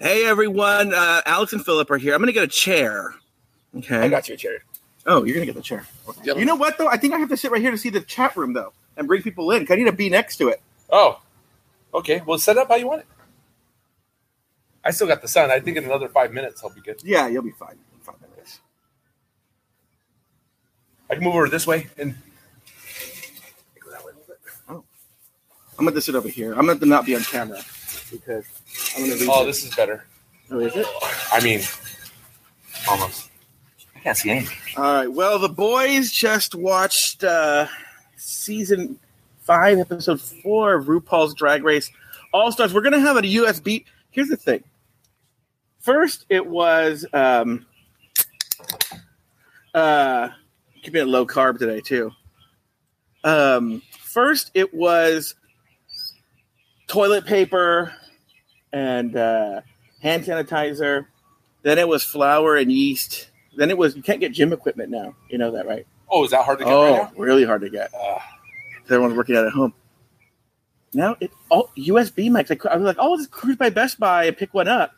Hey everyone, uh, Alex and Philip are here. I'm gonna get a chair. Okay. I got you a chair. Oh, you're gonna get the chair. Gentlemen. You know what though? I think I have to sit right here to see the chat room though, and bring people in. I need to be next to it. Oh, okay. Well, set up how you want it. I still got the sun. I think in another five minutes I'll be good. Yeah, you'll be fine. in Five minutes. I can move over this way and go that way a little bit. Oh, I'm gonna sit over here. I'm gonna not be on camera because I'm gonna. Read oh, this is better. Oh, is it? I mean, almost. I can't see anything. All right. Well, the boys just watched uh, season five, episode four of RuPaul's Drag Race All Stars. We're gonna have a USB. Here's the thing. First, it was um, uh, keeping it low carb today too. Um, first, it was toilet paper and uh, hand sanitizer. Then it was flour and yeast. Then it was you can't get gym equipment now. You know that, right? Oh, is that hard to get Oh, right really hard to get. Uh, Everyone's working out at home. Now it all USB mics. I, I was like, oh, I'll just cruise by Best Buy and pick one up.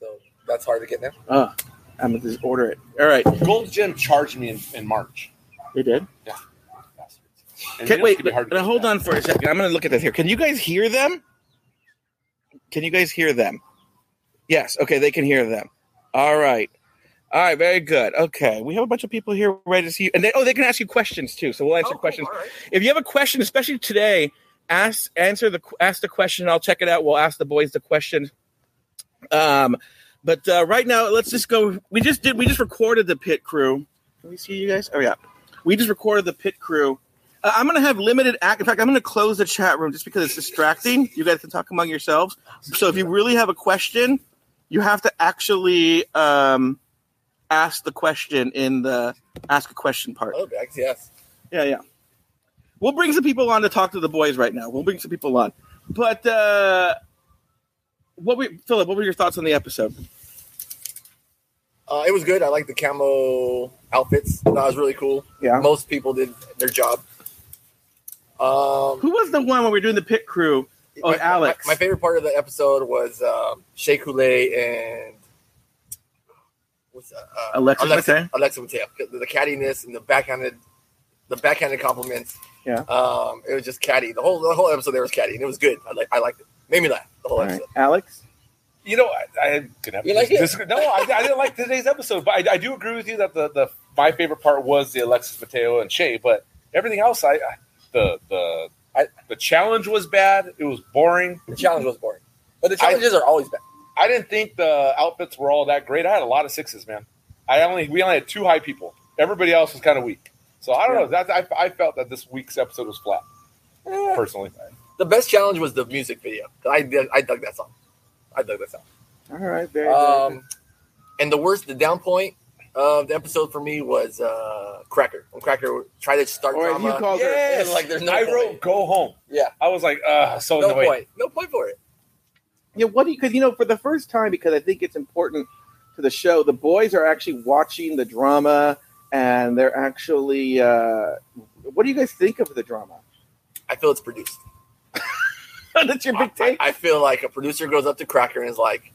So that's hard to get now. Oh, I'm gonna just order it. All right, Gold Gym charged me in, in March. they did. Bastards. And Okay, you know it's wait, gonna be hard to now get hold on for a second. I'm gonna look at this here. Can you guys hear them? Can you guys hear them? Yes. Okay, they can hear them. All right. All right. Very good. Okay, we have a bunch of people here ready to see you, and they, oh, they can ask you questions too. So we'll answer Oh, questions. all right. If you have a question, especially today, ask answer the ask the question. I'll check it out. We'll ask the boys the question. Um, but uh, right now, let's just go. We just did. We just recorded the pit crew. Can we see you guys? Oh yeah, we just recorded the pit crew. Uh, I'm gonna have limited act. In fact, I'm gonna close the chat room just because it's distracting. You guys can talk among yourselves. So if you really have a question, you have to actually um, ask the question in the ask a question part. Oh, yes. Yeah, yeah. We'll bring some people on to talk to the boys right now. We'll bring some people on. But uh what we Philip, what were your thoughts on the episode? Uh, it was good. I like the camo outfits. That was really cool. Yeah. Most people did their job. Um, Who was the one when we were doing the pit crew? Oh, my, Alex. My, my favorite part of the episode was um, Shea Coulee and what's that? Uh, Alexis Alexa, Mateo? Alexa Mateo. The, the cattiness and the backhanded, the backhanded compliments. Yeah. Um, it was just catty. The whole the whole episode there was catty, and it was good. I like I liked it. Made me laugh the whole All right. episode. Alex? You know, I, I could have You like it? no, I, I didn't like today's episode, but I, I do agree with you that the, the my favorite part was the Alexis Mateo and Shea, but everything else, I, I the the I, the challenge was bad. It was boring. The challenge was boring, but the challenges are always bad. I didn't think the outfits were all that great. I had a lot of sixes, man. I only we only had two high people. Everybody else was kind of weak. So I don't know. That I, I felt that this week's episode was flat. Eh, Personally, the best challenge was the music video. I did. I dug that song. I dug that song. All right, very Um, and the worst, the down point of the episode for me was uh, Cracker. When Cracker tried to start Or drama. you called her yes. like, there's no I point. wrote "Go Home." Yeah. I was like, uh, so no annoyed. point. No point for it. Yeah, what do you because you know, for the first time, because I think it's important to the show, the boys are actually watching the drama and they're actually uh what do you guys think of the drama? I feel it's produced. That's your big I, take? I feel like a producer goes up to Cracker and is like,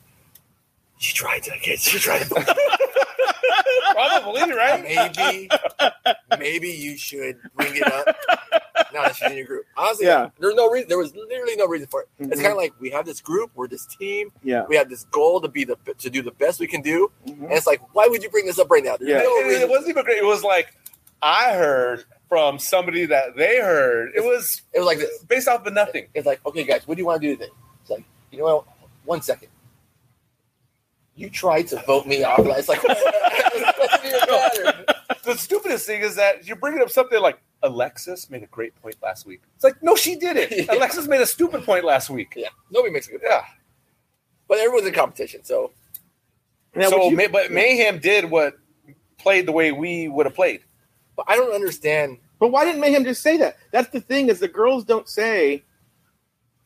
"She tried to get. She tried to. Probably right. maybe, maybe you should bring it up now that she's in your group." Honestly, Yeah. There's no reason. There was literally no reason for it. It's Mhm. kind of like we have this group. We're this team. yeah. We have this goal to be the to do the best we can do. Mhm. And it's like, why would you bring this up right now? There's Yeah. no it, it wasn't even great. It was like I heard from somebody that they heard. It was It was like this. based off of nothing. It's like, okay, guys, what do you want to do today? It's like, you know what? One second. You tried to vote me off. It's like, it doesn't even matter. The stupidest thing is that you're bringing up something like Alexis made a great point last week. It's like no, she didn't. Yeah. Alexis made a stupid point last week. Yeah, nobody makes a good point. Yeah. But everyone's in competition, so Now, so, you- May- but Mayhem did what played the way we would have played. but I don't understand. But why didn't Mayhem just say that? That's the thing is the girls don't say,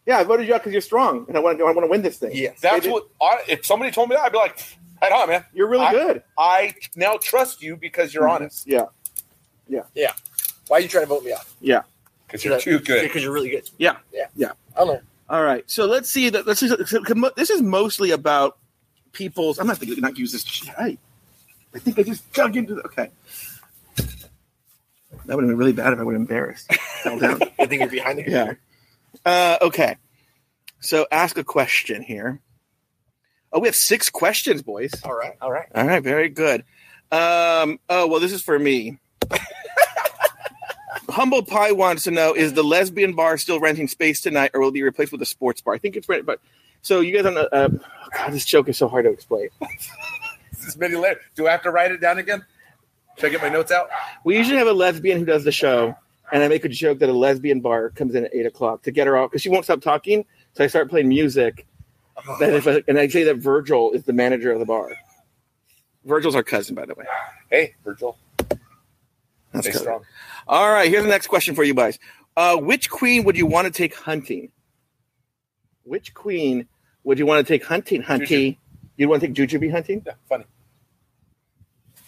"Yeah, I voted you out because you're strong and I want to I want to win this thing." Yes, That's what. I, if somebody told me that, I'd be like, "Head on, man. You're really I- good. I now trust you because you're honest. Yeah, Yeah. Yeah. why are you trying to vote me off? yeah. Because you're too good." Because you're really good. Yeah. yeah. Yeah. I don't know. All right, so let's see that. Let's see. This is mostly about people's. I'm not going to not use this. I, I think I just dug into. The, okay, that would have been really bad if I would have embarrassed. Fell down. I think you're behind the Yeah. Uh, okay. So ask a question here. Oh, we have six questions, boys. All right. All right. All right, very good. Um, oh well, this is for me. Humble Pie wants to know: Is the lesbian bar still renting space tonight, or will it be replaced with a sports bar? I think it's rent, but so you guys on the. Uh, oh God, this joke is so hard to explain. This many layers. Do I have to write it down again? Should I get my notes out? We usually have a lesbian who does the show, and I make a joke that a lesbian bar comes in at eight o'clock to get her off because she won't stop talking. So I start playing music, that if I, and I say that Virgil is the manager of the bar. Virgil's our cousin, by the way. Hey, Virgil. That's Stay good. strong. All right, here's the next question for you guys. Uh, which queen would you want to take hunting? Which queen would you want to take hunting? Hunty? You'd want to take Jujubee hunting? Yeah, funny.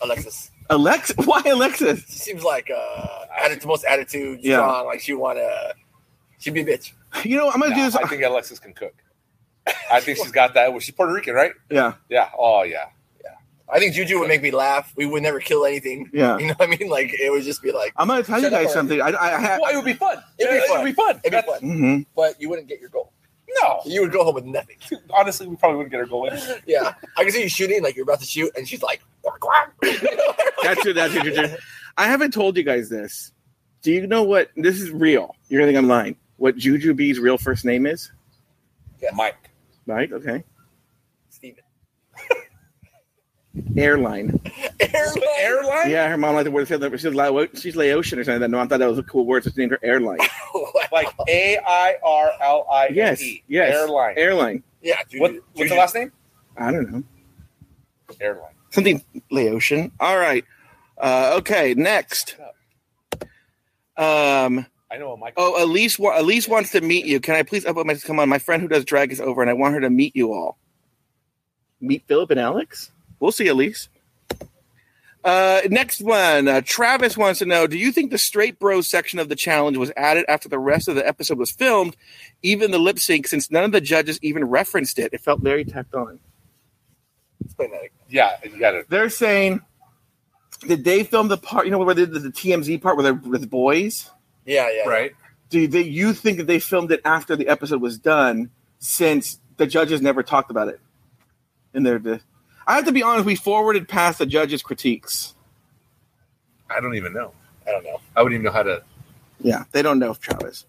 Alexis. Alex? Why Alexis? She seems like uh, atti- the most attitude, Yeah. strong. Like she want to. She'd be a bitch. You know, I'm gonna do this. I think Alexis can cook. I think she's got that. Well, she's Puerto Rican, right? yeah, Yeah. Oh, yeah. Yeah. I think Juju would make me laugh. We would never kill anything. yeah. You know what I mean? Like it would just be like, I'm gonna tell you guys something. I, I, I have. Well, it would be fun. It'd be fun. It would be fun. it'd be That- fun, Mhm. but you wouldn't get your goal. No. You would go home with nothing. Honestly, we probably wouldn't get her goal in. Yeah, I can see you shooting like you're about to shoot, and she's like, "Quack, quack." That's it. That's it. I haven't told you guys this. Do you know what? This is real. You're gonna think I'm lying. What Jujubee's real first name is? Yeah, Mike. Right. Okay. Steven. Airline. Airline. Airline? Yeah, her mom liked the word. Said that she's Lao- she's Laotian or something. Like that. No, I thought that was a cool word. So she named her Airline. Like A I R L I N E. Yes. Yes. Airline. Airline. yeah, Juju, What, what's the last name? I don't know. Airline. Something Laotian. All right. Uh, okay. Next. Um. I know a Mike. Oh, Elise. wa- Elise wants to meet you. Can I please upload my? Come on, my friend who does drag is over, and I want her to meet you all. Meet Philip and Alex. We'll see, Elise. Uh, next one. Uh, Travis wants to know: Do you think the straight bros section of the challenge was added after the rest of the episode was filmed, even the lip sync, since none of the judges even referenced it? It felt very tacked on. Explain that. Yeah, you got it. They're saying, did they film the part? You know, where they did the TMZ part where they're with boys? Yeah, yeah. Right? do they, you think that they filmed it after the episode was done since the judges never talked about it in their the, i have to be honest we forwarded past the judges critiques I don't even know. I don't know. I wouldn't even know how to. yeah they don't know if travis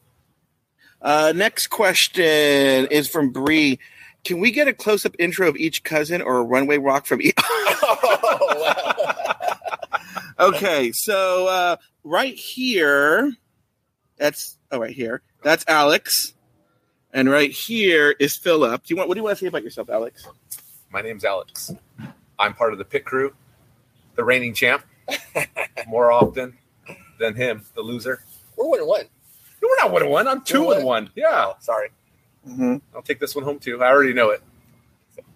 uh, next question is from Bree. Can we get a close-up intro of each cousin or a runway walk from each? oh, wow. okay, so uh, right here, that's oh, right here, that's Alex, and right here is Philip. Do you want? What do you want to say about yourself, Alex? My name's Alex. I'm part of the pit crew, the reigning champ, more often than him, the loser. We're one and one. No, we're not one and one. I'm 2 You're and what? one. Yeah, Oh, sorry. Mm-hmm. I'll take this one home too. I already know it.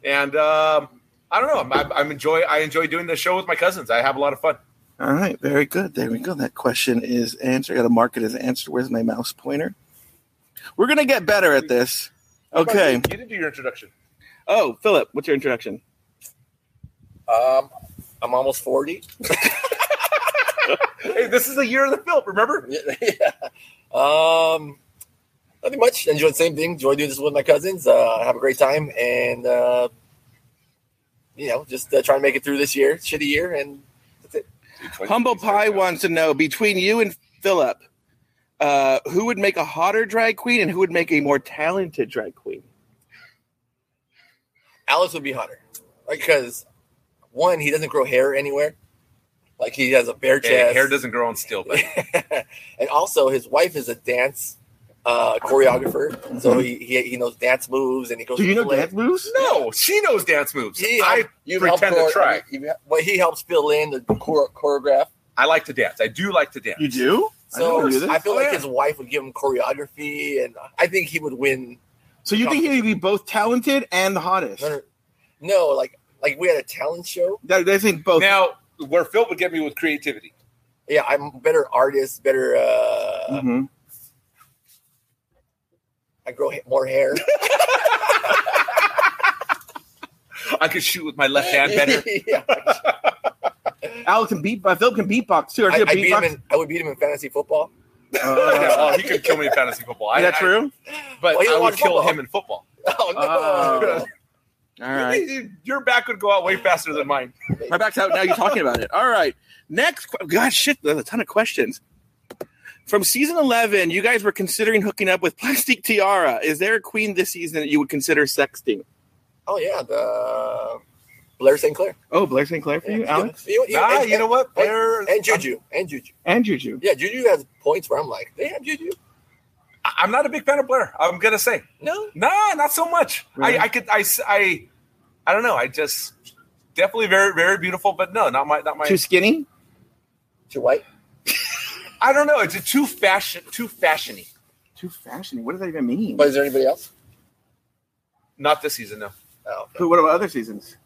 And um, I don't know. I'm, I'm, I'm enjoy. I enjoy doing the show with my cousins. I have a lot of fun. All right, very good. There we go. That question is answered. I got to mark it as answered. Where's my mouse pointer? We're gonna get better at this. Okay. You, you didn't do your introduction. Oh, Philip, what's your introduction? Um, I'm almost forty. Hey, this is the year of the film. Remember? yeah. Um, nothing much. Enjoy the same thing. Enjoy doing this with my cousins. Uh, have a great time, and uh, you know, just uh, trying to make it through this year, shitty year, and that's it. Humble Pie wants to know between you and Philip, uh, who would make a hotter drag queen and who would make a more talented drag queen? Alice would be hotter, like because one, he doesn't grow hair anywhere. Like he has a bare Hey, chest. hair doesn't grow on steel, but and also his wife is a dance uh, choreographer, so he, he he knows dance moves and he goes. Mm-hmm. Do you know play. dance moves? no, she knows dance moves. He, I you pretend to try. well, he helps fill in the chore- choreograph. I like to dance. I do like to dance. You do? I So never knew. I feel Oh, like yeah. his wife would give him choreography, and I think he would win. So you think he'd be both talented and the hottest? No, no, no, like like we had a talent show. They, they think both. Now, where Phil would get me with creativity. Yeah, I'm a better artist, better. Uh, Mhm. I grow ha- more hair. I could shoot with my left hand better. yeah. Alex can beat. Uh, Philip can beatbox too. Or I, is he beat him beatbox? in, I would beat him in fantasy football. Uh, oh, he could kill me in fantasy football. is I, that I- true? but Well, I would kill football. him in football. Oh no! Oh. All right. Your back would go out way faster than mine. My back's out now. You're talking about it. All right. Next. God, shit. There's a ton of questions. From season 11, you guys were considering hooking up with Plastique Tiara. Is there a queen this season that you would consider sexting? Oh yeah, the Blair St. Clair. Oh, Blair St. Clair for you, Alex? You, you, Nah, and, you know what? Blair, and Juju, and Juju. And Juju. Yeah, Juju has points where I'm like, damn, Juju. I- I'm not a big fan of Blair. I'm gonna say, No, nah, not so much. Really? I, I could, I, s- I, I don't know. I just definitely very, very beautiful, but no, not my, not my. Too skinny? too white. I don't know. It's a too fashion, too fashiony. Too fashiony. What does that even mean? But is there anybody else? Not this season, no. Oh, okay. Who- what about other seasons?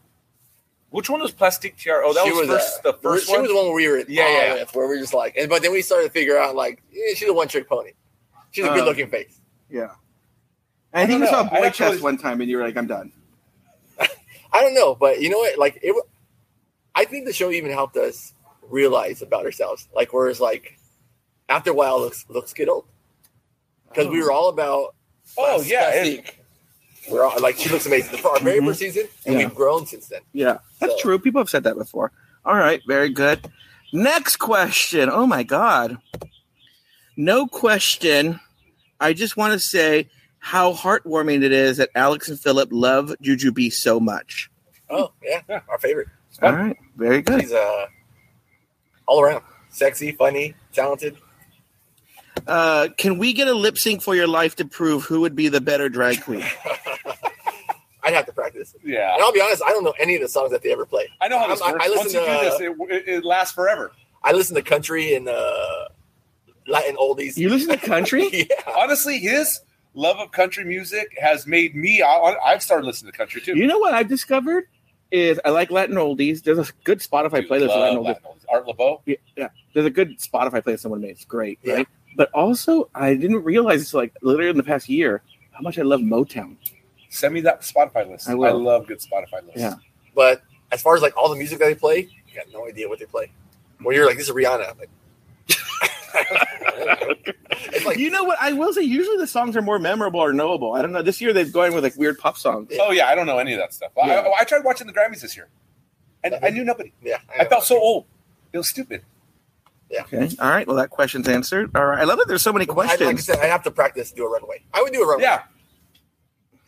Which one was Plastique Tiara? Oh, that She was, first, uh, the first she one. was the one where we were at Yeah, yeah, yeah. where we are just like, and but then we started to figure out like, yeah, she's a one trick pony. She's a Oh. good looking face. Yeah. I think don't you saw know. Boy Chest actually- one time and you were like, I'm done. I don't know, but you know what? Like it, I think the show even helped us realize about ourselves. Like whereas like after a while, looks looks get old because we were all about. oh yeah. We're all like she looks amazing for our very Mhm. first season, and Yeah. we've grown since then. Yeah, that's So- true. People have said that before. All right, very good. Next question. Oh my god. No question. I just want to say how heartwarming it is that Alex and Philip love Jujubee so much. Oh yeah, Yeah. our favorite. All right, very good. She's uh all around sexy, funny, talented. Uh, can we get a lip sync for your life to prove who would be the better drag queen? I'd have to practice. yeah. And I'll be honest, I don't know any of the songs that they ever play. I know how this I- I works. listen Once you to, do uh, this, it, it, it lasts forever. I listen to country and uh Latin oldies. You listen to country? yeah. Honestly, his love of country music has made me. I, I've started listening to country too. You know what I've discovered is I like Latin oldies. There's a good Spotify Dude, playlist of Latin oldies. Latin oldies. Art Laboe. Yeah, yeah. There's a good Spotify playlist someone made. It's great, Yeah. right? But also, I didn't realize it's like literally in the past year how much I love Motown. Send me that Spotify list. I I, love good Spotify lists. Yeah. But as far as like all the music that they play, you got no idea what they play. When you're like, this is Rihanna. I'm like, it's like you know what? I will say, usually the songs are more memorable or knowable. I don't know. This year they've going with like weird pop songs. Oh yeah, I don't know any of that stuff. Yeah. I, I tried watching the Grammys this year, and I knew nobody. yeah. I felt so old. It was stupid. Okay. All right. Well, that question's answered. All right. I love that there's so many I, like I questions. said, I have to practice to do a runway. I would do a runway. Yeah,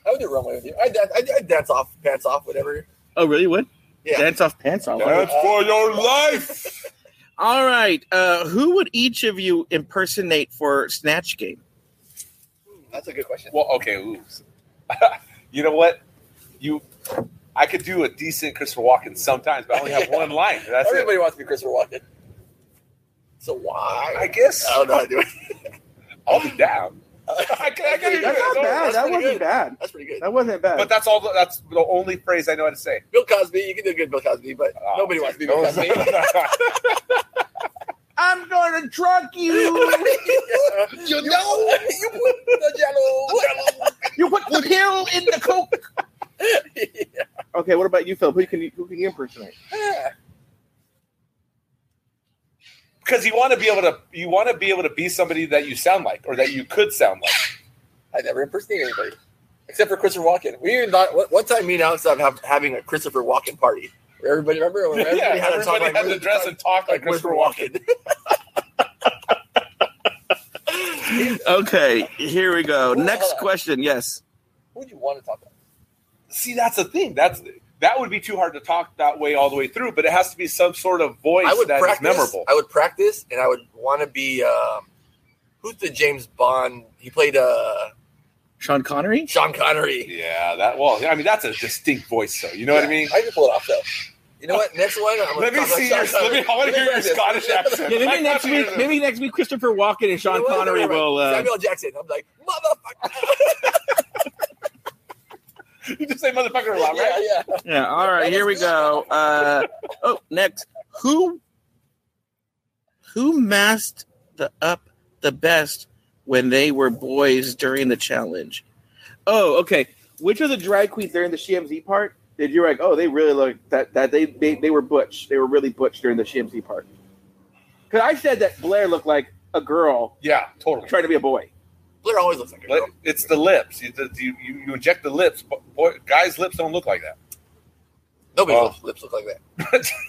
I would do a runway with you. I dance, I dance off, pants off, whatever. oh, really? What? Yeah. Dance off pants off. that's for your life. All right. Uh, who would each of you impersonate for Snatch Game? That's a good question. Well, okay, ooh. you know what? You, I could do a decent Christopher Walken sometimes, but I only have one line. That's Everybody it. wants to be Christopher Walken. So why? I guess I don't know how to do it. I'll be down. I can, I can That's not bad. that's That wasn't good. bad. That's pretty good. That wasn't bad. But that's all. the- That's the only phrase I know how to say. Bill Cosby, you can do a good Bill Cosby, but Oh, nobody wants to be Bill. Cosby. I'm going to drug you. you know, you put the jello. you put the pill in the coke. Okay. What about you, Phil? Who can you, who can you impersonate? Because you want to be able to you want to be able to be somebody that you sound like or that you could sound like. I never impersonated anybody except for Christopher Walken. We were not. One one time, me and Alex have, have having a Christopher Walken party. Where everybody remember? Where everybody yeah, had to talk everybody like had to dress and talk like, like Christopher Christopher Walken. Walken. Okay. Here we go. Hold Next question. Yes. Who would you want to talk about? See, that's the thing. That's that would be too hard to talk that way all the way through. But it has to be some sort of voice I would that is practice. memorable. I would practice, and I would want to be. Um, who's the James Bond? He played uh, Sean Connery. Sean Connery. yeah, that. Well, I mean, that's a distinct voice, though. You know what I mean? I can pull it off though. You know what? Next one. I'm Let me talk like see Sean your. Let me. I want to hear your. Scottish accent. Yeah, maybe next week. Maybe next week, Christopher Walken and Sean You know? Connery Right, right. will. Uh, Samuel Jackson. I'm like motherfucker. You just say motherfucker a lot, yeah, right? yeah. yeah. All right. Here we go. Uh, oh, next. Who? Who masked the up the best when they were boys during the challenge? Oh, okay. Which of the drag queens during the CMZ part did you like? Oh, they really look that that they they, they were butch. They were really butch during the CMZ part. Because I said that Blair looked like a girl Yeah, totally. trying to be a boy. Blair always looks like a girl. it's the lips. You, you, you you inject the lips. But boy, guys' lips don't look like that. Nobody's Oh. lips, lips look like that.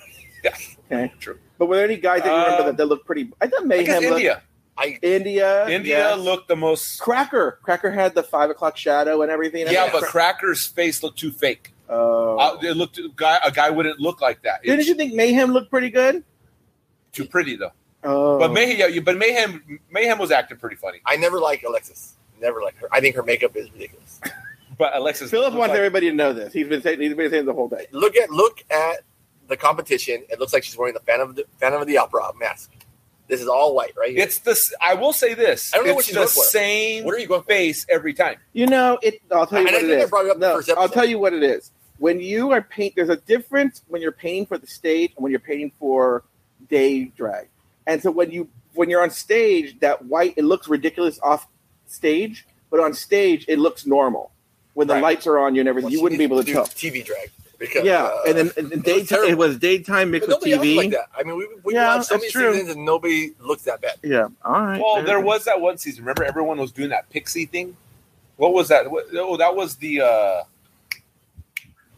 Yeah. Okay, True. but were there any guys that you remember Um, that, that looked pretty? I thought I Mayhem guess looked India. I India. India yes. looked the most. Cracker. Cracker had the five o'clock shadow and everything. Yeah, but Cracker's face looked too fake. Oh. Uh, it looked guy a guy wouldn't look like that. didn't It's you think Mayhem looked pretty good? too pretty though. Oh, But Mayhem, yeah, but Mayhem, Mayhem was acting pretty funny. I never like Alexis. Never like her. I think her makeup is ridiculous. But Alexis, Philip wants like- everybody to know this. He's been saying he's been saying the whole day. Look at look at the competition. It looks like she's wearing the Phantom of the, Phantom of the Opera mask. This is all white, right? Here. It's this. I will say this. I don't know what it's she's the going for. same What are you going for? face every time. You know, it. I'll tell you And what I it think I is. brought it up in the no, first I'll tell you what it is. When you are paint, there's a difference when you're painting for the stage and when you're painting for day drag. And so when you when you're on stage, that white it looks ridiculous off stage, but on stage it looks normal. When the Right. lights are on you and everything, Well, you wouldn't be able to do tell. TV drag because Yeah, uh, and then and, and it was daytime, terrible. it was daytime mixed with TV. like that. I mean, we we Yeah, watched so many true. seasons and nobody looks that bad. Yeah, all right. Well, there was that one season. Remember, everyone was doing that pixie thing. What was that? What, oh, that was the uh,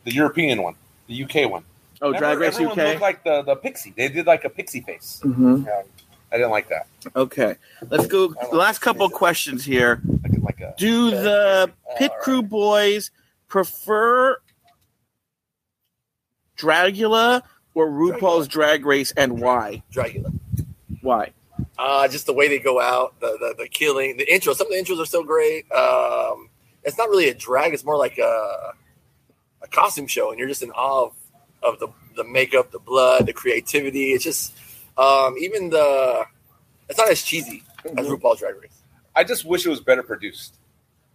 the European one, the UK one. Oh Remember, Drag Race everyone UK. looked like the the pixie. They did like a pixie face. Mhm. Um, I didn't like that. Okay, let's go. The last couple of questions here. Like like a Do the pit crew boys prefer Dragula or RuPaul's Drag Race, and why? Dragula. Why? Uh, just the way they go out, the, the the killing, the intro. Some of the intros are so great. Um, it's not really a drag; it's more like a a costume show, and you're just in awe of, of the the makeup, the blood, the creativity. It's just um, even the it's not as cheesy as RuPaul's Drag Race. I just wish it was better produced.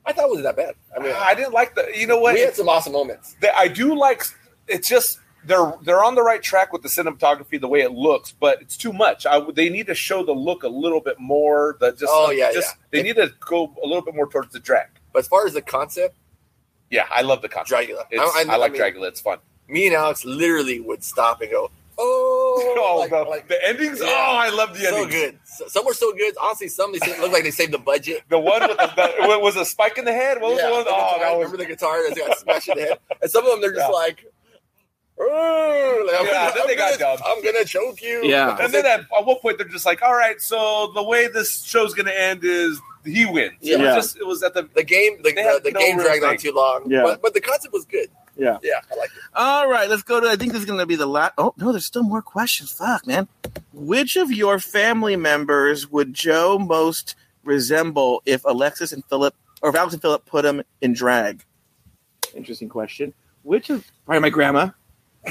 I thought it wasn't that bad. I mean, I didn't like the. You know what? we had some awesome moments. They- I do like. It's just they're they're on the right track with the cinematography, the way it looks, but it's too much. I, they need to show the look a little bit more. The just Oh, yeah, just, yeah. They need to go a little bit more towards the drag. But as far as the concept, Yeah, I love the concept. Dragula. I- I, I like mean- Dragula. It's fun. Me and Alex literally would stop and go, "Oh, Oh, like- the, like, the endings! Yeah. Oh, I love the endings. so endings. good. So, some were so good. Honestly, some they sa- look like they saved the budget. The one with the, the was a spike in the head. What was Yeah, the one? the Oh, guitar, that was remember the guitar that got smashed in the head? And some of them they're just Yeah. like, "Oh, like, I'm, Yeah, gonna, then I'm, they got gonna, dumb. I'm gonna choke you. Yeah. And then at, at one point they're just like, "All right, so the way this show's gonna end is he wins." Yeah, It Yeah. was just it was at the the game, the, the, the no game dragged on too long. Yeah. but, but the concept was good. Yeah. Yeah, I like it. All right, let's go to. I think this is going to be the last. Oh no, there's still more questions. Fuck, man. Which of your family members would Joe most resemble if Alexis and Philip, or if Alex and Philip put him in drag? Interesting question. Which of probably my grandma?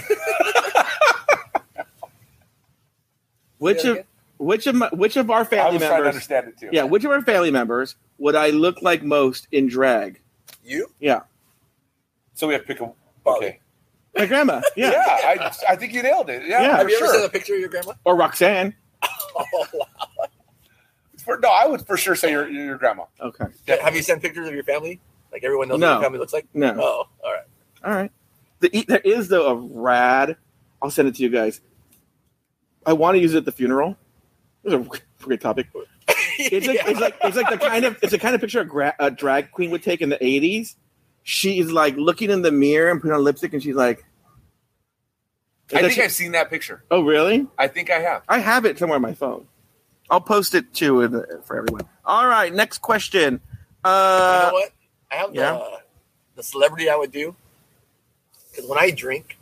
which Say of again? which of my, which of our I family was trying to members? understand it too. Yeah, which of our family members would I look like most in drag? You? Yeah, So we have to pick a Bobby. okay. my grandma. Yeah, Yeah, I, I think you nailed it. Yeah, Yeah. Have you ever seen a picture of your grandma? or Roxanne. Oh, wow. For, no, I would for sure say your your grandma. Okay, Have you sent pictures of your family? Like everyone knows No. what your family looks like? no. Oh, all right. All right. The, there is though a rad. I'll send it to you guys. I want to use it at the funeral. It's a great topic. It's like it's like it's like the kind of it's the kind of picture a, gra- a drag queen would take in the '80s. She's like looking in the mirror and putting on lipstick, and she's like, I think she- I've seen that picture. "Oh, really? I think I have. I have it somewhere on my phone. I'll post it too in the, for everyone." All right, next question. Uh, you Uh, know what? I have yeah. the the celebrity I would do because when I drink,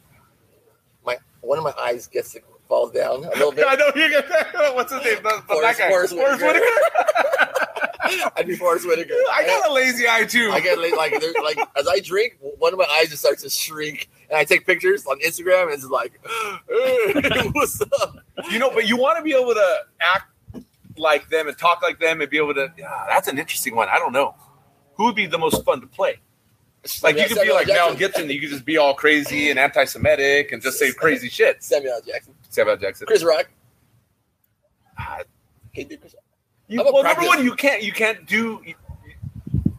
my one of my eyes gets to falls down a little bit. I know you're gonna. What's his name? The, the Forest- that guy. Forest Forest Whitaker. Whitaker. I'd be Forest Whitaker. I got a lazy eye too. I get like like, like as I drink, one of my eyes just starts to shrink, and I take pictures on Instagram, and it's like, "What's up?" You know, but you want to be able to act like them and talk like them and be able to. Yeah, that's an interesting one. I don't know. Who would be the most fun to play? Like you could be Samuel like Mel Jackson. Gibson. You could just be all crazy and anti-Semitic and just say crazy shit. Samuel Jackson, Samuel Jackson. Chris Rock. Ah, Can you Chris Rock? You, I'm a well, number one, you can't you can't do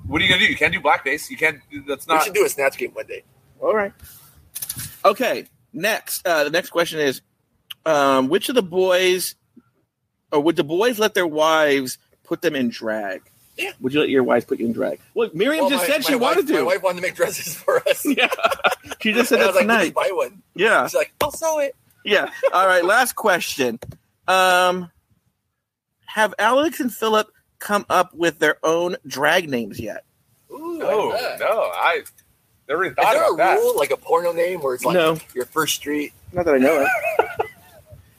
What are you gonna do? You can't do blackface. You can't. That's not. We should do a snatch game one day. All right. Okay. Next, uh, the next question is, um, which of the boys, or would the boys let their wives put them in drag? Yeah. Would you let your wives put you in drag? Well, Miriam Well, just my- said she my wife- wanted My to. wife wanted to make dresses for us. Yeah. She just said And I that was like, "We'll tonight. just buy one. Yeah. She's like, I'll sew it. Yeah. All right. Last question. Um, have Alex and Philip come up with their own drag names yet? Ooh, no, oh, like no. I never even Is there about a that. rule, like a porno name, where it's like No. your first street? Not that I know of.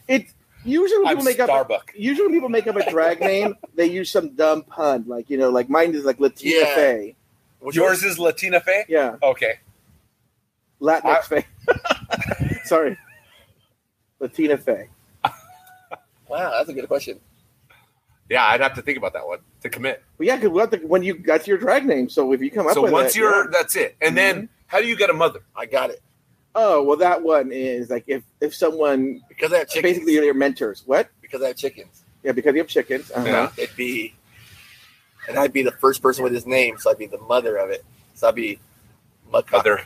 It usually when I'm people make up Starbuck. usually when people make up a drag name, they use some dumb pun, like you know, like mine is like Latina Yeah. Faye. What's Yours is Latina Faye. Yeah, Okay. Latinx I- Faye. Sorry, Latina Faye. Wow, that's a good question. Yeah, I'd have to think about that one to commit. Well, yeah, because when you that's your drag name, so if you come up So with once it, you're, yeah. that's it. And then how do you get a mother? I got it oh well, that one is like if if someone because I have chickens. basically your mentors. What? because I have chickens. Yeah, because you have chickens. Uh-huh. Yeah. It'd be, and I'd be the first person with his name, so I'd be the mother of it. So I'd be Mudcock. Mother.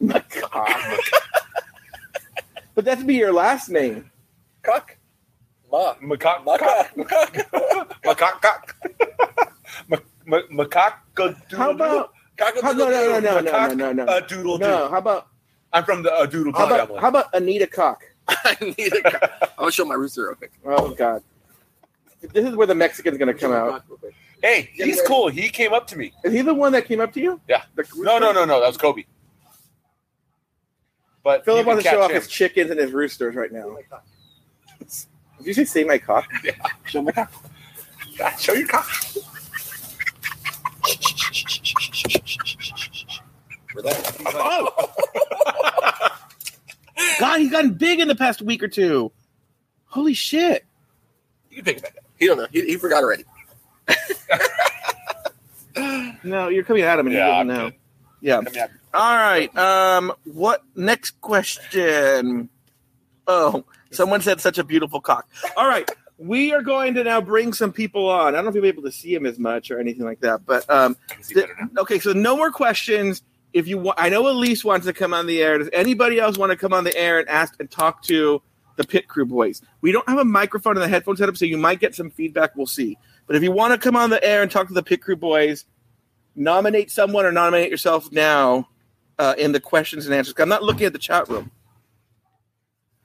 My God. but that'd be your last name. cock. Ma. Macaque. Macaque. Macaque. Macaque. Macaque. How about how, no, no, no, no, no, no, no, no. A doodle No, how about I'm from the uh, doodle how about how about Anita Cock? I need a cock. I'm gonna show my rooster real quick. Oh God, this is where the Mexican's gonna come out. Hey, he's cool. He came up to me. Is he the one that came up to you? Yeah. The- No, no, no, no. That was Kobe. But Philip wants to show catch off him. his chickens and his roosters right now. Did you say "say my cock"? Show my cock. Show your cock. For that. Oh, God, he's gotten big in the past week or two. Holy shit! You can pick it back up. He don't know. He, he forgot already. No, you're coming at him and Yeah, he I'm doesn't know. good. Yeah. All right. Um. What next question? Oh, someone said such a beautiful cock. All right. We are going to now bring some people on. I don't know if you'll be able to see him as much or anything like that, but um, I can see better now. okay. So no more questions. If you want, I know Elise wants to come on the air. Does anybody else want to come on the air and ask and talk to the pit crew boys? We don't have a microphone in the headphone setup, so you might get some feedback. We'll see. But if you want to come on the air and talk to the pit crew boys, nominate someone or nominate yourself now uh, in the questions and answers. I'm not looking at the chat room.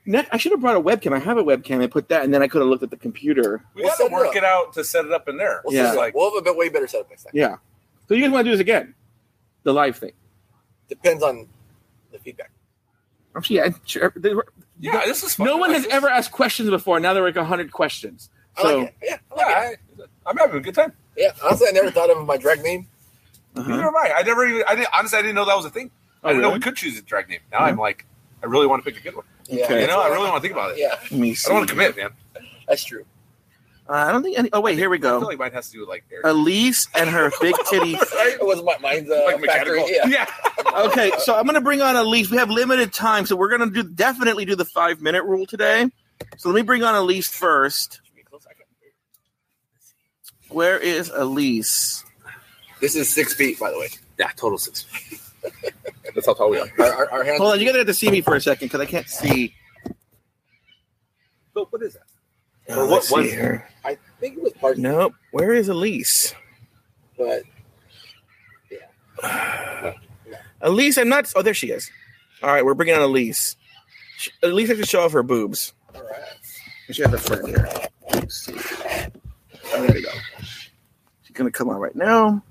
Next, I should have brought a webcam. I have a webcam. I put that, and then I could have looked at the computer. We We'll got to set it work it out to set it up in there. We'll, Yeah. yeah. Like, we'll have a bit way better setup next time. Yeah. So you guys want to do this again? The live thing. Depends on the feedback. Actually, yeah, sure. They were- yeah, this is fun. no one has this. ever asked questions before. Now there are like hundred questions. I So like it. Yeah, I Yeah, like it. I, I'm having a good time. Yeah, honestly, I never thought of my drag name. uh-huh. Neither am I. I never even. I didn't, honestly, I didn't know that was a thing. Oh, I didn't know we could choose a drag name. Now Mhm. I'm like, I really want to pick a good one. Yeah, Okay. You know, I really want to think about it. Yeah, Let me I don't want to commit, man. that's true. Uh, I don't think any. Oh wait, here we I feel go. like mine has to do with like air. Elise and her big titty. It was my mine's uh, like factory. mechanical. Yeah. Okay, so I'm gonna bring on Elise. We have limited time, so we're gonna do definitely do the five minute rule today. So let me bring on Elise first. Where is Elise? This is six feet, by the way. yeah, total six. That's how tall we are. Our, our, our hands. Hold on, you gotta have to see me for a second because I can't see. So what is that? Oh, Or what let's see was- here. I think it was part, Nope. Where is Elise? but Yeah. Elise, I'm not. Oh, there she is. All right, we're bringing on Elise. She- Elise has to show off her boobs. all right. She has a friend here. Let's see. Oh, there we go. She's gonna come on right now.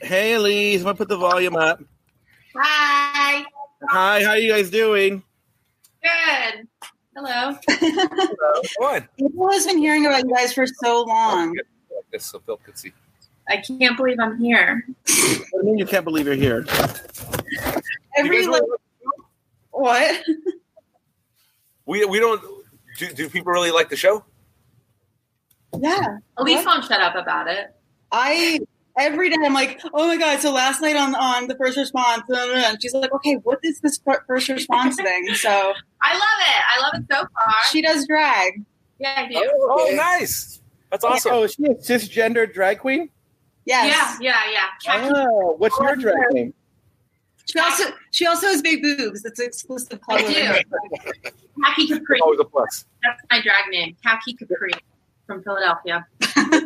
Hey, Elise. I'm gonna put the volume up. Hi. Hi, how are you guys doing? Good. Hello. One. People has been hearing about you guys for so long. Like this, so Phil could see. I can't believe I'm here. What do you mean you can't believe you're here? Every You like, what? we we don't. Do, do people really like the show? Yeah, Elise What? won't shut up about it. I every day I'm like, oh my god. So last night on on the first response, blah, blah, blah, and she's like, okay, what is this first response thing? So I love it. I love it so far. she does drag. Yeah, I do. Oh, Oh, okay. nice. That's awesome. Oh, is she a cisgender drag queen? Yes. Yeah, yeah, yeah. Oh, what's your drag name? She also she also has big boobs. It's exclusive I do. Khaki Capri. Always a plus. That's my drag name. Khaki Capri from Philadelphia.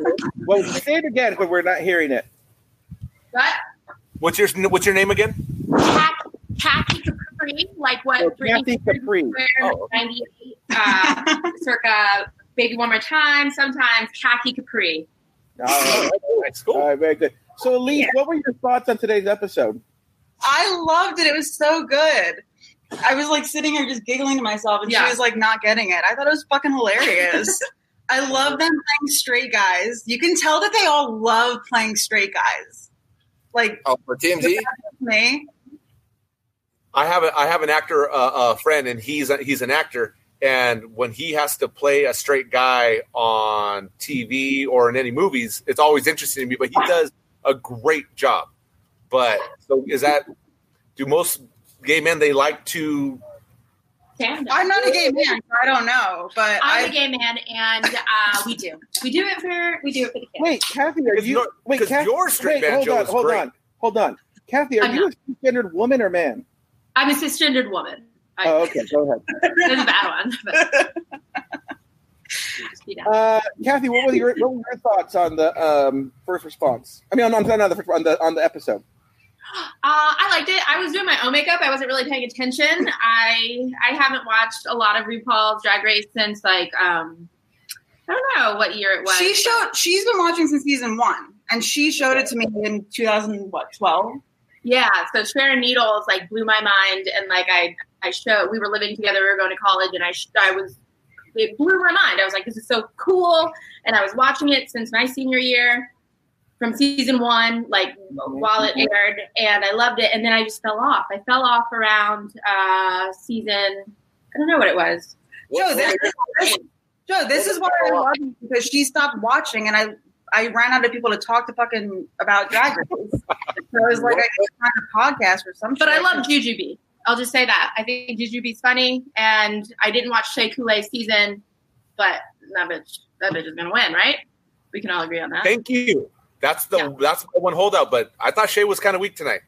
Well, say it again, but we're not hearing it. What? What's your What's your name again? Khaki, khaki Capri, like what Oh, Britney Kathy Capri. Oh. 98, uh, circa Baby One More Time, sometimes Khaki Capri. All right. Nice. Cool. All right, very good. So, Elise, what were your thoughts on today's episode? I loved it. It was so good. I was like sitting here just giggling to myself, and Yeah. she was like not getting it. I thought it was fucking hilarious. I love them playing straight guys. You can tell that they all love playing straight guys. Like Oh, for TMZ, me, I have a I have an actor uh, uh, friend, and he's a, he's an actor. And when he has to play a straight guy on TV or in any movies, it's always interesting to me. But he does a great job. But so is that? Do most gay men they like to? Stand I'm not a gay man, so I don't know, but I'm a I gay man, and uh, we do. We do it for we do it for the kids. Wait, Kathy, are you? your- Wait, because Kathy, your straight wait, hold on, hold great. on, hold on. Kathy, are I'm you a cisgendered woman or man? I'm a cisgendered woman. I, Oh, okay, go ahead. That's a bad one. But just. Uh, Kathy, what were your what were your thoughts on the um, first response? I mean, on, on, on the first, on the on the episode. Uh, I liked it. I was doing my own makeup. I wasn't really paying attention. I I haven't watched a lot of RuPaul's Drag Race since like um I don't know what year it was. she showed she's been watching since season one, and she showed it to me in 2000 what 12. Yeah, so Sharon Needles like blew my mind, and like I I showed we were living together, we were going to college, and I I was it blew my mind. I was like, this is so cool, and I was watching it since my senior year, from season one, like while it aired, and I loved it, and then I just fell off. I fell off around uh season I don't know what it was. Joe, this, this, Joe, this is why I love you because she stopped watching, and I I ran out of people to talk to fucking about Drag Race. so I was like, I need to find a podcast or something. But I love Jujubee. I'll just say that. I think Jujubee's funny, and I didn't watch Shea Coulee's season, but that bitch, that bitch is gonna win, right? We can all agree on that. Thank you. That's the Yeah. that's the one holdout. But I thought Shea was kind of weak tonight.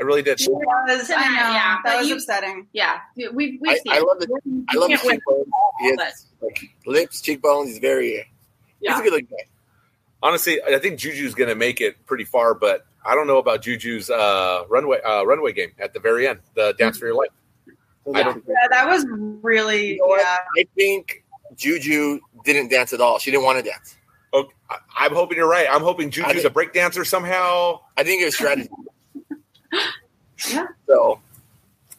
I really did. It was, I know, Yeah, that but was you- upsetting. Yeah, we've we've I. I love it. You I love his cheekbones. He like lips, cheekbones. He's very. Yeah. He's a good looking guy. Honestly, I think Juju's going to make it pretty far, but I don't know about Juju's uh, runway uh, runway game at the very end, the dance for your life. I don't- Yeah, that was really You know yeah. I think Juju didn't dance at all. She didn't want to dance. Okay, I- I'm hoping you're right. I'm hoping Juju's think- a break dancer somehow. I think it was strategy. Yeah. So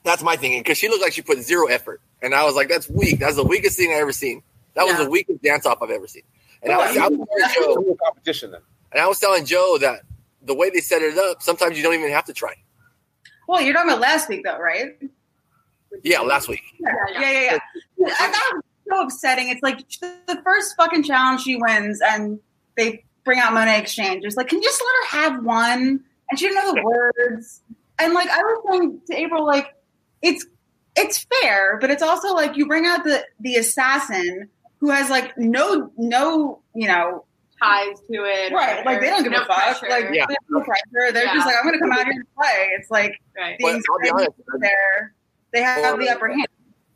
that's my thinking because she looked like she put zero effort, and I was like, "That's weak. That's the weakest thing I ever seen. That was the weakest dance off I've ever seen." And I was, I was telling Joe, competition then. and I was telling Joe that the way they set it up, sometimes you don't even have to try. Well, you're talking about last week though, right? Yeah, last week. Yeah, Yeah, yeah, yeah. I thought it was so upsetting. It's like the first fucking challenge she wins, and they bring out Monet X Change. It's like, can you just let her have one? And she didn't know the words. And like I was saying to April, like it's it's fair, but it's also like you bring out the the assassin who has like no no you know ties to it, right like they don't give no a fuck pressure. like Yeah. there's no pressure. They're Yeah. just like I'm gonna come out here and play. It's like right. the But I'll be honest, there they have the upper hand.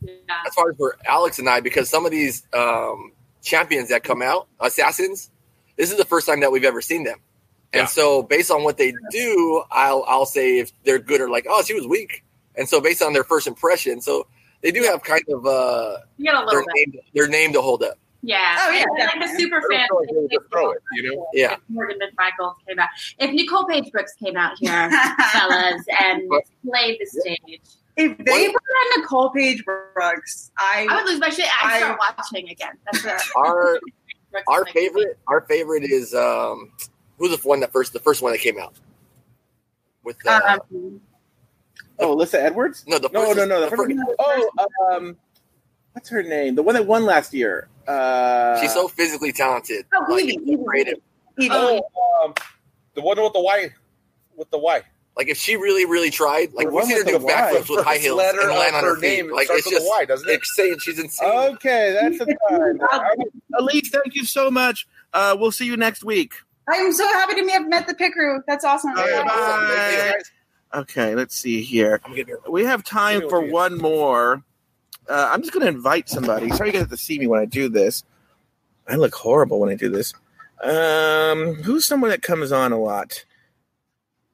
Yeah. as far as for Alex and I, because some of these um, champions that come out, assassins, this is the first time that we've ever seen them. And Yeah. so, based on what they do, I'll I'll say if they're good or like, oh, she was weak. And so, based on their first impression, so they do have kind of uh, You a their name their name to hold up. Yeah. Oh, yeah, And, like the super I fans. don't feel like they just throw it, you know? Yeah. If Morgan McMichael came out. If Nicole Paige Brooks came out here, fellas, and played the stage, If they brought in Nicole Paige Brooks, I I would lose my shit. I'd I- start watching again. That's a, Our our is like- favorite our favorite is um, who's the one that first the first one that came out with uh, um, Oh, Alyssa Edwards? no the No, first, no, no. The the first, first- oh, um, what's her name? The one that won last year. Uh, she's so physically talented, Oh, like, Yvie, Yvie. creative. Yvie. Oh, um, the one with the white, with the Y. Like if she really, really tried, like we one see her do backflips with high heels and land on her her feet. name Like it's just, Y, doesn't it? it's saying she's insane. Okay, that's the time. Elise, thank you so much. Uh, we'll see you next week. I'm so happy to have met the pit crew. That's awesome. All right, Awesome. bye. Okay, let's see here. I'm gonna get We have time for one more. Uh, I'm just going to invite somebody. Sorry, you guys have to see me when I do this. I look horrible when I do this. Um, who's someone that comes on a lot?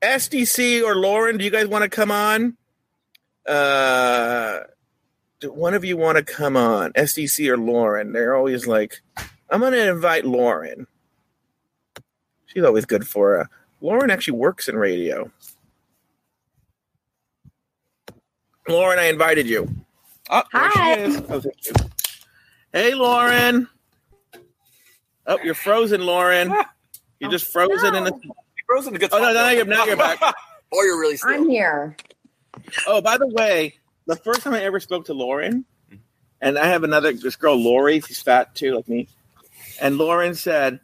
SDC or Lauren, do you guys want to come on? Uh, do one of you want to come on? SDC or Lauren? They're always like, I'm going to invite Lauren. She's always good for a. Lauren actually works in radio. Lauren, I invited you. Oh, there Hi. she is. Oh, thank you. Hey, Lauren. Oh, you're frozen, Lauren. You're just frozen in the. Frozen a good Oh no, now you're now you're back. or you're really still. I'm here. Oh, by the way, the first time I ever spoke to Lauren, and I have another this girl Lori. She's fat too, like me. And Lauren said,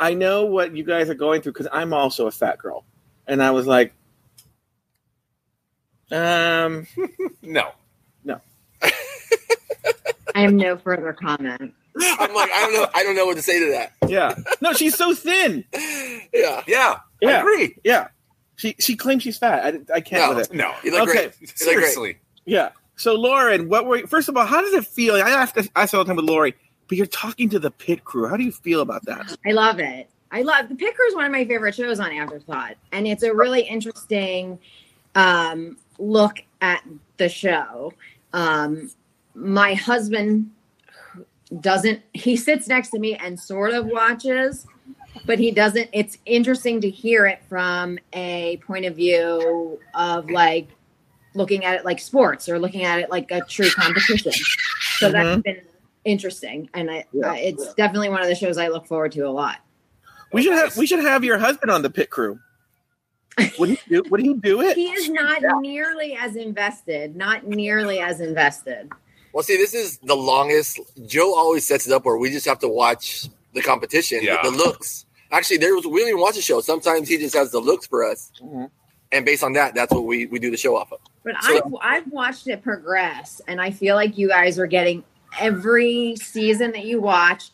"I know what you guys are going through because I'm also a fat girl." And I was like, "Um, no, no. I have no further comment. I'm like, I don't know, I don't know what to say to that. yeah, no, she's so thin. Yeah, Yeah, Yeah. I agree. Yeah, she she claims she's fat. I, I can't No. with it. No, you look Okay. great. You great. seriously. Yeah. So Lauren, what were first of all, how does it feel? I asked I asked all the time with Lori, but you're talking to the pit crew. How do you feel about that? I love it. I love the Pit Crew is one of my favorite shows on Afterthought, and it's a really interesting um, look at the show. Um, my husband doesn't. He sits next to me and sort of watches, but he doesn't. It's interesting to hear it from a point of view of like looking at it like sports or looking at it like a true competition. So that's been interesting, and I, Yeah. uh, it's definitely one of the shows I look forward to a lot. We should have we should have your husband on the pit crew. Would he do would he do it? He is not nearly as invested, not nearly as invested. Well, see, this is the longest. Joe always sets it up where we just have to watch the competition, Yeah. the looks. Actually, there was we don't even watch the show. Sometimes he just has the looks for us, Mhm. and based on that, that's what we we do the show off of. But So- I've, I've watched it progress, and I feel like you guys are getting every season that you watch.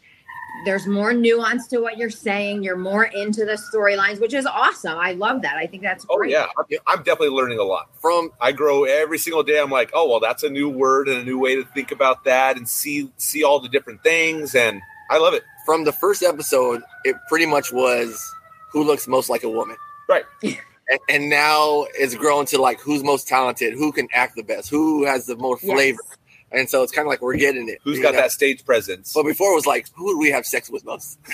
There's more nuance to what you're saying. You're more into the storylines, which is awesome. I love that. I think that's Oh great. yeah, I'm, I'm definitely learning a lot. From I grow every single day. I'm like, oh well, that's a new word and a new way to think about that, and see see all the different things, and I love it. from the first episode, it pretty much was who looks most like a woman, Right. and, and now it's grown to like who's most talented, who can act the best, who has the more Yes. Flavor, and so it's kind of like we're getting it. Who's got know? that stage presence? But before it was like, who would we have sex with most?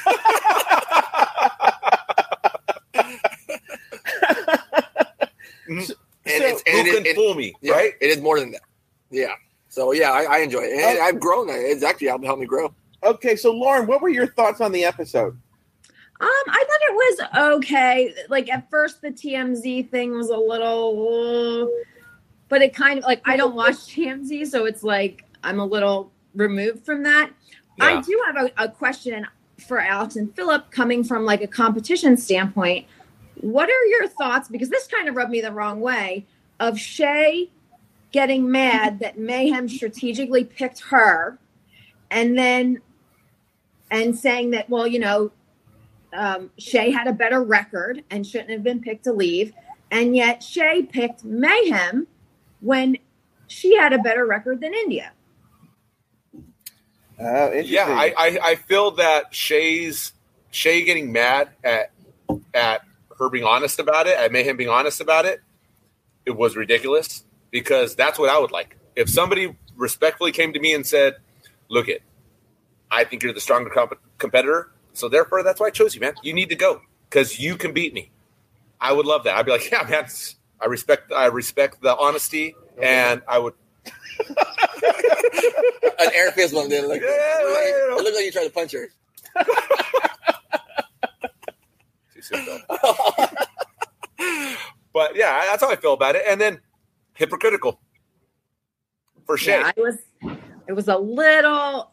and So, it's, Who it, can it- fool me? yeah, Right? It is more than that. Yeah. So yeah, I, I enjoy it, and Oh. I've grown. It's actually helped, helped me grow. Okay, so Lauren, what were your thoughts on the episode? Um, I thought it was okay. Like at first, the TMZ thing was a little, but it kind of like I don't watch TMZ, so it's like I'm a little removed from that. I do have a, a question for Alex and Phillip, coming from like a competition standpoint. What are your thoughts? Because this kind of rubbed me the wrong way of Shea getting mad that Mayhem strategically picked her, and then and saying that well, you know, um, Shea had a better record and shouldn't have been picked to leave, and yet Shea picked Mayhem when she had a better record than India. Oh, Yeah, I, I I feel that Shea's Shea getting mad at at her being honest about it, at Mayhem being honest about it, it was ridiculous because that's what I would like. If somebody respectfully came to me and said, "Look it, I think you're the stronger comp- competitor, so therefore that's why I chose you, man. You need to go because you can beat me." I would love that. I'd be like, "Yeah, man, I respect I respect the honesty, and I would An air fist bump. Then like, Yeah, yeah, yeah, yeah. it looked like you tried to punch her. Too soon, though. but yeah, that's how I feel about it. And then hypocritical for Shea. Yeah, I was. It was a little.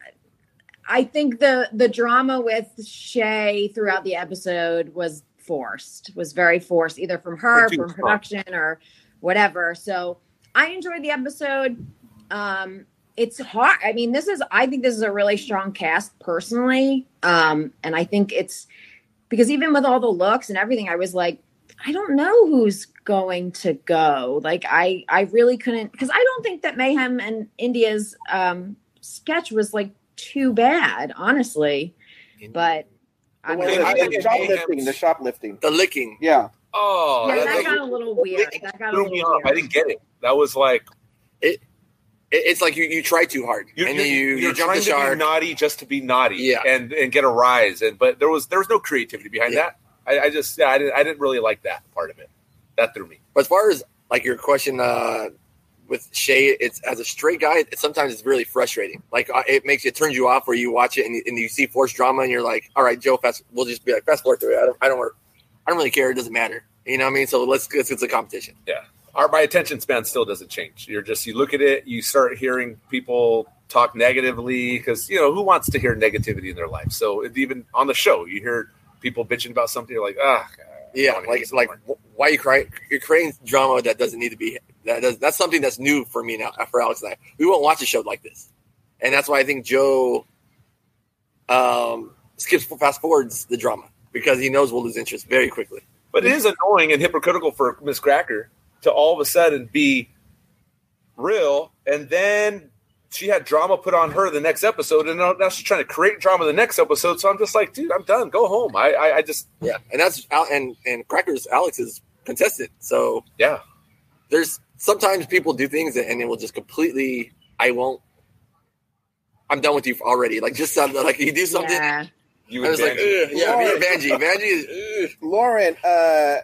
I think the the drama with Shea throughout the episode was forced. Was very forced, either from her, from production, or whatever. So I enjoyed the episode. Um, it's hard. I mean, this is. I think this is a really strong cast, personally. Um, and I think it's because even with all the looks and everything, I was like, I don't know who's going to go. Like, I I really couldn't because I don't think that Mayhem and India's um, sketch was like too bad, honestly. But I Well, mean, I the, the shoplifting, the shoplifting. The licking. Yeah. Oh, yeah, that, that like, got a little weird. That got a threw little me off. I didn't get it. That was like It, it's like you, you try too hard, you're, and you're- you, you're you jump trying the to be shark. naughty just to be naughty, Yeah. and and get a rise. And but there was there was no creativity behind Yeah. that. I, I just yeah, I didn't I didn't really like that part of it. That threw me. But as far as like your question uh, with Shea, it's as a straight guy, it, sometimes it's really frustrating. Like uh, it makes it turns you off where you watch it and, you- and you see forced drama and you're like, all right, Joe, fast. We'll just be like fast forward through it. I don't, I don't, work. I don't really care. It doesn't matter. You know what I mean? So let's let's get to the competition. Our my attention span still doesn't change. You're just you look at it, you start hearing people talk negatively because you know who wants to hear negativity in their life. So it, even on the show, you hear people bitching about something. You're like, ah, Yeah, like like more." Wh- why you crying? You're creating drama that doesn't need to be. That does, that's something that's new for me now. For Alex and I, we won't watch a show like this, and that's why I think Joe um, skips fast forwards the drama because he knows we'll lose interest very quickly. But it is annoying and hypocritical for Miss Cracker to all of a sudden be real, and then she had drama put on her the next episode, and now now she's trying to create drama the next episode. So I'm just like, dude, I'm done. Go home. I I, I just Yeah, and that's and and Crackers Alex's contestant. So yeah. there's sometimes people do things and it will just completely. I won't. I'm done with you already. Like just something like you do something. Yeah. You I was like, Banji. Ugh, yeah, me or Banji. Banji is. ugh. Lauren, uh,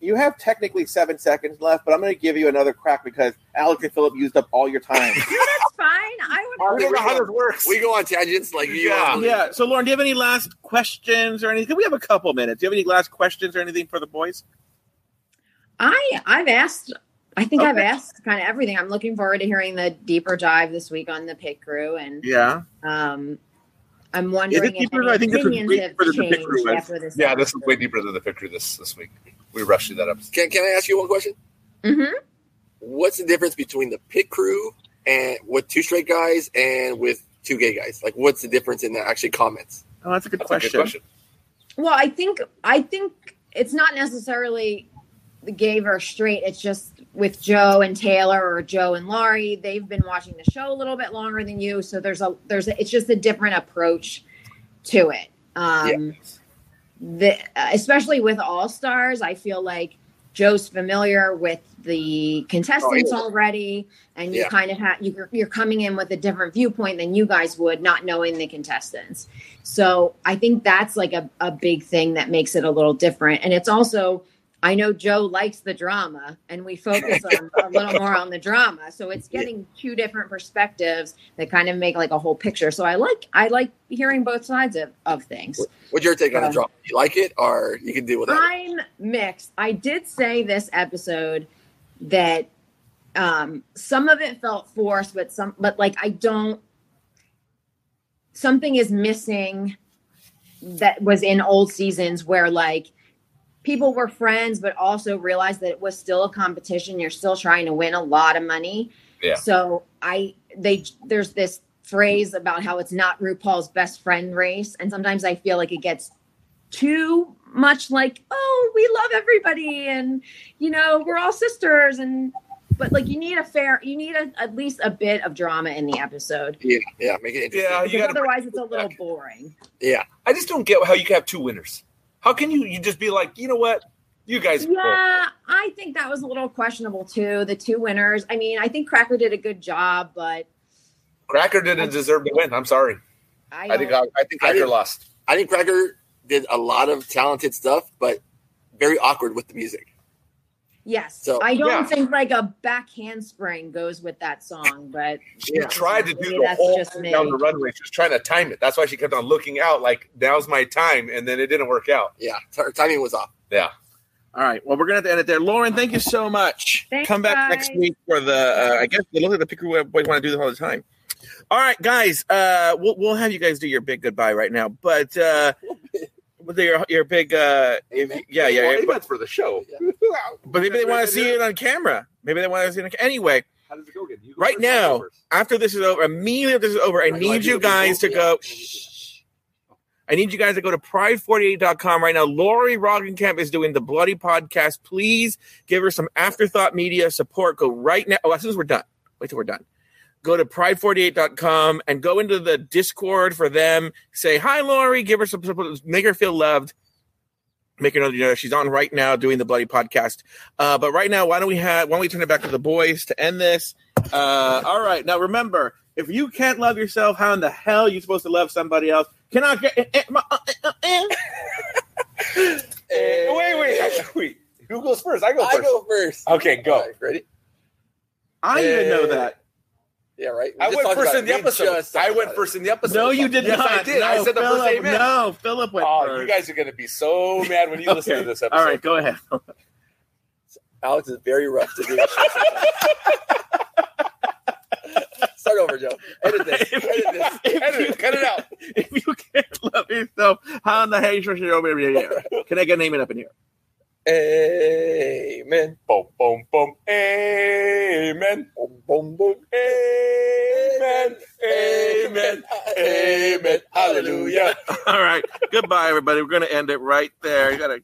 you have technically seven seconds left, but I'm going to give you another crack because Alex and Phillip used up all your time. That's fine. I would. I how this works. We go on tangents like you. Yeah. want- Yeah. So, Lauren, do you have any last questions or anything? We have a couple minutes. Do you have any last questions or anything for the boys? I I've asked. I think I've asked kind of everything. I'm looking forward to hearing the deeper dive this week on the pit crew, and Yeah. um, I'm wondering if deeper? any I think this opinions way have deeper than the pit changed crew after this. Yeah, this is way deeper than the picture this this week. We rushed through that episode. Can Can I ask you one question? hmm What's the difference between the pit crew and with two straight guys and with two gay guys? Like, what's the difference in the actually comments? Oh, that's a good That's question. a good question. Well, I think I think it's not necessarily the gay versus straight. It's just with Joe and Taylor or Joe and Laurie. They've been watching the show a little bit longer than you, so there's a there's a, it's just a different approach to it. Um, the especially with All Stars, I feel like Joe's familiar with the contestants already, and you Yeah. kind of have you, you're coming in with a different viewpoint than you guys would, not knowing the contestants. So I think that's like a, a big thing that makes it a little different. And it's also, I know Joe likes the drama and we focus on a little more on the drama. So it's getting two different perspectives that kind of make like a whole picture. So I like, I like hearing both sides of, of things. What's your take on the Um, drama? You like it, or you can deal with it? I'm mixed. I did say this episode that um some of it felt forced, but some but like I don't something is missing that was in old seasons where like people were friends but also realized that it was still a competition. You're still trying to win a lot of money. Yeah. So I they there's this phrase about how it's not RuPaul's best friend race. And sometimes I feel like it gets too much like, oh, we love everybody and you know, we're all sisters and but like you need a fair you need a, at least a bit of drama in the episode. Yeah, yeah, make it interesting. Yeah, you otherwise it's a little boring. yeah. I just don't get how you can have two winners. How can you? You just be like, you know what? You guys. Yeah, I think that was a little questionable too. The two winners. I mean, I think Cracker did a good job, but Cracker didn't deserve to win. I'm sorry. I, I think. I, I think I Cracker didn't- lost. I think Cracker did a lot of talented stuff, but very awkward with the music. Yes. So, I don't yeah. think like a back handspring goes with that song, but She Yeah. tried to do Maybe the that's whole just thing me. down the runway. She was trying to time it. That's why she kept on looking out, like now's my time, and then it didn't work out. Yeah, her timing was off. Yeah. All right. Well, we're gonna have to end it there. Lauren, thank you so much. Thanks, Come back guys. next week for the. Uh, I guess it looks like the Picker boys want to do this all the time. All right, guys. Uh, we'll we'll have you guys do your big goodbye right now. But uh, with your your big uh if, yeah yeah, Well, yeah but, for the show. but maybe they want to see it on camera maybe they want to see it on, anyway How does it go again? Right first, I'll go now after this is over immediately after this is over i Right, do I need you guys to go I need. I need you guys to go to pride48.com right now. Lori Roggenkamp is doing the Bloody Podcast. Please give her some afterthought media support. Go right now. Oh, as soon as we're done. Wait till we're done. Go to pride48.com and go into the Discord for them. Say, hi, Lori. Give her some support. Make her feel loved. Make her know, you know she's on right now doing the Bloody Podcast. Uh, but right now, why don't we have, why don't we turn it back to the boys to end this? Uh, all right. Now, remember, if you can't love yourself, how in the hell are you supposed to love somebody else? Can I get. eh, eh, my- uh, uh, eh? Eh, wait, wait, wait. Who goes first? I go I go first. Okay, go. Right, ready? I didn't even know that. Yeah, right. We I went first in the episode. I went about first in the episode. No, you did yes, not. I did. No, I said the Phillip, first amen. No, Phillip went Oh, first. you guys are going to be so mad when you listen to this episode. All right, go ahead. Alex is very rough to do. this. Start over, Joe. Edit this. Edit this. Edit it. Cut it out. If you can't love yourself, how in the hell are you supposed to know over here? Can I get a name it up in here? Amen. Boom, boom, boom. Amen. Boom, boom, boom. Amen. Amen. Amen. Hallelujah. All right. Goodbye, everybody. We're going to end it right there. You got to